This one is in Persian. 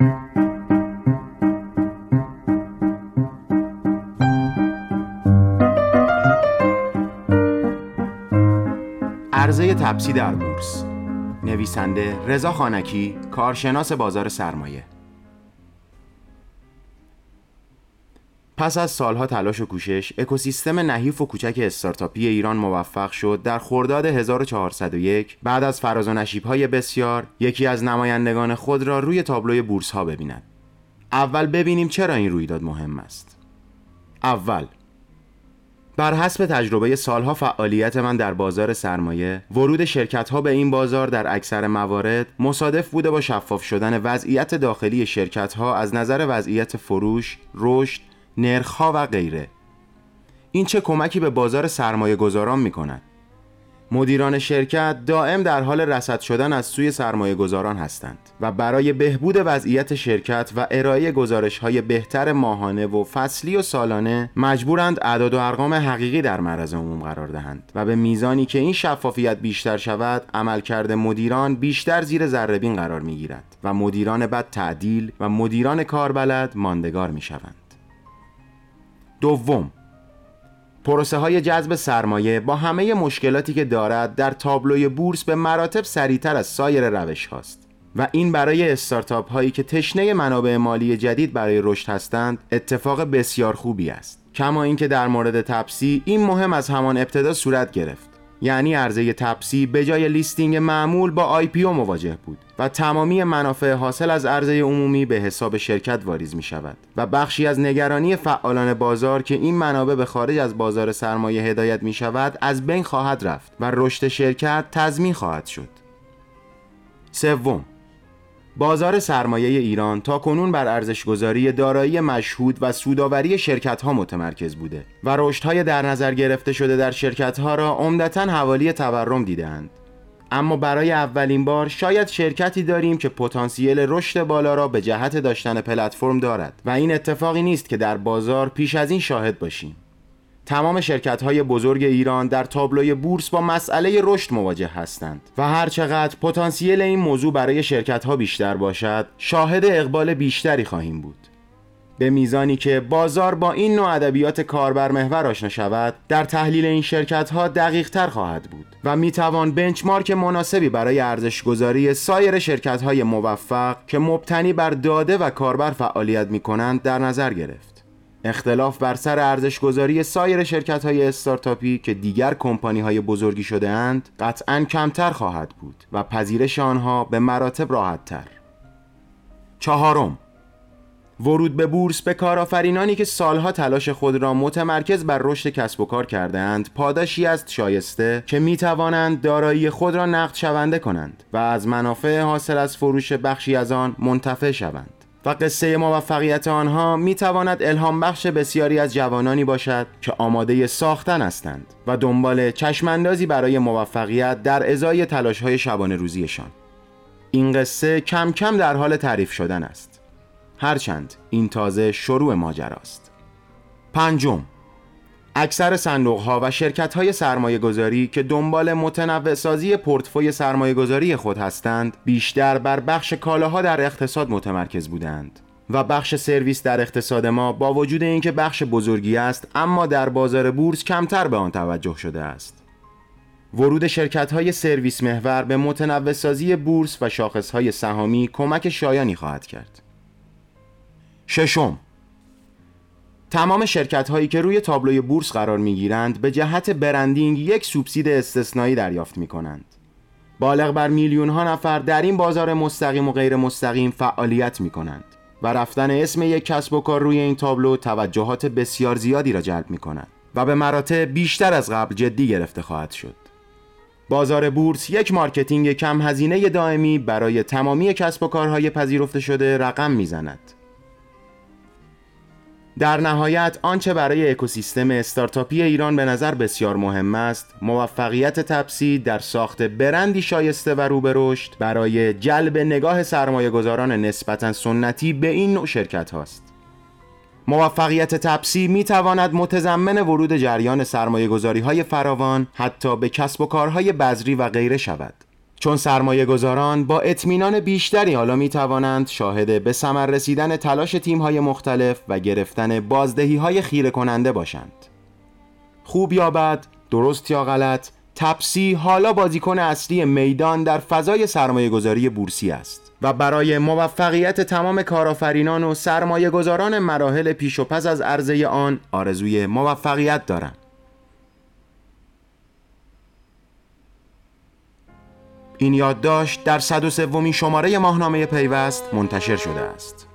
عرضه تپسی در بورس. نویسنده رضا خانکی کارشناس بازار سرمایه. پس از سالها تلاش و کوشش اکوسیستم نحیف و کوچک استارتاپی ایران موفق شد در خرداد 1401 بعد از فراز و های بسیار یکی از نمایندگان خود را روی تابلوی بورس ها ببیند. اول ببینیم چرا این رویداد مهم است. اول بر حسب تجربه سالها فعالیت من در بازار سرمایه ورود شرکت ها به این بازار در اکثر موارد مصادف بوده با شفاف شدن وضعیت داخلی شرکت ها از نظر وضعیت فروش، رشد، نرخها و غیره این چه کمکی به بازار سرمایه گذاران می کند؟ مدیران شرکت دائم در حال رسد شدن از سوی سرمایه گذاران هستند و برای بهبود وضعیت شرکت و ارائه گزارش های بهتر ماهانه و فصلی و سالانه مجبورند اعداد و ارقام حقیقی در معرض عموم قرار دهند و به میزانی که این شفافیت بیشتر شود عملکرد مدیران بیشتر زیر ذربین قرار می گیرد و مدیران بد تعدیل و مدیران کاربلد ماندگار می شوند. دوم. پروسه های جذب سرمایه با همه مشکلاتی که دارد در تابلوی بورس به مراتب سریعتر از سایر روش هاست و این برای استارتاپ هایی که تشنه منابع مالی جدید برای رشد هستند اتفاق بسیار خوبی است. کما اینکه در مورد تپسی این مهم از همان ابتدا صورت گرفت. یعنی عرضه تپسی به جای listing معمول با IPO مواجه بود و تمامی منافع حاصل از عرضه عمومی به حساب شرکت واریز می شود و بخشی از نگرانی فعالان بازار که این منابع به خارج از بازار سرمایه هدایت می شود از بین خواهد رفت و رشد شرکت تضمین خواهد شد. سوم بازار سرمایه ایران تا کنون بر ارزشگذاری دارایی مشهود و سوداوری شرکت ها متمرکز بوده و رشدهای در نظر گرفته شده در شرکت ها را عمدتا حوالی تورم دیدهاند. اما برای اولین بار شاید شرکتی داریم که پتانسیل رشد بالا را به جهت داشتن پلتفرم دارد و این اتفاقی نیست که در بازار پیش از این شاهد باشیم. تمام شرکت های بزرگ ایران در تابلوی بورس با مسئله رشد مواجه هستند و هرچقدر پتانسیل این موضوع برای شرکت ها بیشتر باشد شاهد اقبال بیشتری خواهیم بود. به میزانی که بازار با این نوع ادبیات کاربر محور آشنا شود در تحلیل این شرکت ها دقیق تر خواهد بود و می توان بنچمارک مناسبی برای ارزش گذاری سایر شرکت های موفق که مبتنی بر داده و کاربر فعالیت می کنند در نظر گرفت. اختلاف بر سر ارزش گذاری سایر شرکت های استارتاپی که دیگر کمپانی های بزرگی شده اند قطعا کمتر خواهد بود و پذیرش آنها به مراتب راحت تر. چهارم ورود به بورس به کارآفرینانی که سالها تلاش خود را متمرکز بر رشد کسب و کار کردهاند پاداشی است شایسته که می توانند دارایی خود را نقد شونده کنند و از منافع حاصل از فروش بخشی از آن منتفع شوند و قصه موفقیت آنها می تواند الهام بخش بسیاری از جوانانی باشد که آماده ساختن هستند و دنبال چشماندازی برای موفقیت در ازای تلاش های شبانه روزیشان. این قصه کم کم در حال تعریف شدن است. هرچند این تازه شروع ماجراست. پنجم اکثر صندوق ها و شرکت های سرمایه گذاری که دنبال متنوع سازی پورتفوی سرمایه گذاری خود هستند بیشتر بر بخش کالاها در اقتصاد متمرکز بودند. و بخش سرویس در اقتصاد ما با وجود اینکه بخش بزرگی است اما در بازار بورس کمتر به آن توجه شده است. ورود شرکت های سرویس محور به متنوع سازی بورس و شاخص های سهامی کمک شایانی خواهد کرد. ششم تمام شرکت هایی که روی تابلوی بورس قرار می گیرند به جهت برندینگ یک سوبسید استثنایی دریافت می کنند. بالغ بر میلیون ها نفر در این بازار مستقیم و غیر مستقیم فعالیت می کنند و رفتن اسم یک کسب و کار روی این تابلو توجهات بسیار زیادی را جلب می کند و به مراتب بیشتر از قبل جدی گرفته خواهد شد. بازار بورس یک marketing کم هزینه دائمی برای تمامی کسب و کارهای پذیرفته شده رقم می‌زند. در نهایت آنچه برای اکوسیستم استارتاپی ایران به نظر بسیار مهم است موفقیت تپسی در ساخت برندی شایسته و رو برای جلب نگاه سرمایه گذاران نسبتا سنتی به این نوع شرکت هاست. موفقیت تپسی می تواند متضمن ورود جریان سرمایه گذاری های فراوان حتی به کسب و کارهای بذری و غیره شود. چون سرمایه گذاران با اطمینان بیشتری حالا می توانند شاهد به ثمر رسیدن تلاش تیم های مختلف و گرفتن بازدهی های خیره کننده باشند. خوب یا بد، درست یا غلط تپسی حالا بازیکن اصلی میدان در فضای سرمایه گذاری بورسی است و برای موفقیت تمام کارآفرینان و سرمایه گذاران مراحل پیش و پس از عرضه آن آرزوی موفقیت دارم. این یادداشت در 103 شماره ماهنامه پیوست منتشر شده است.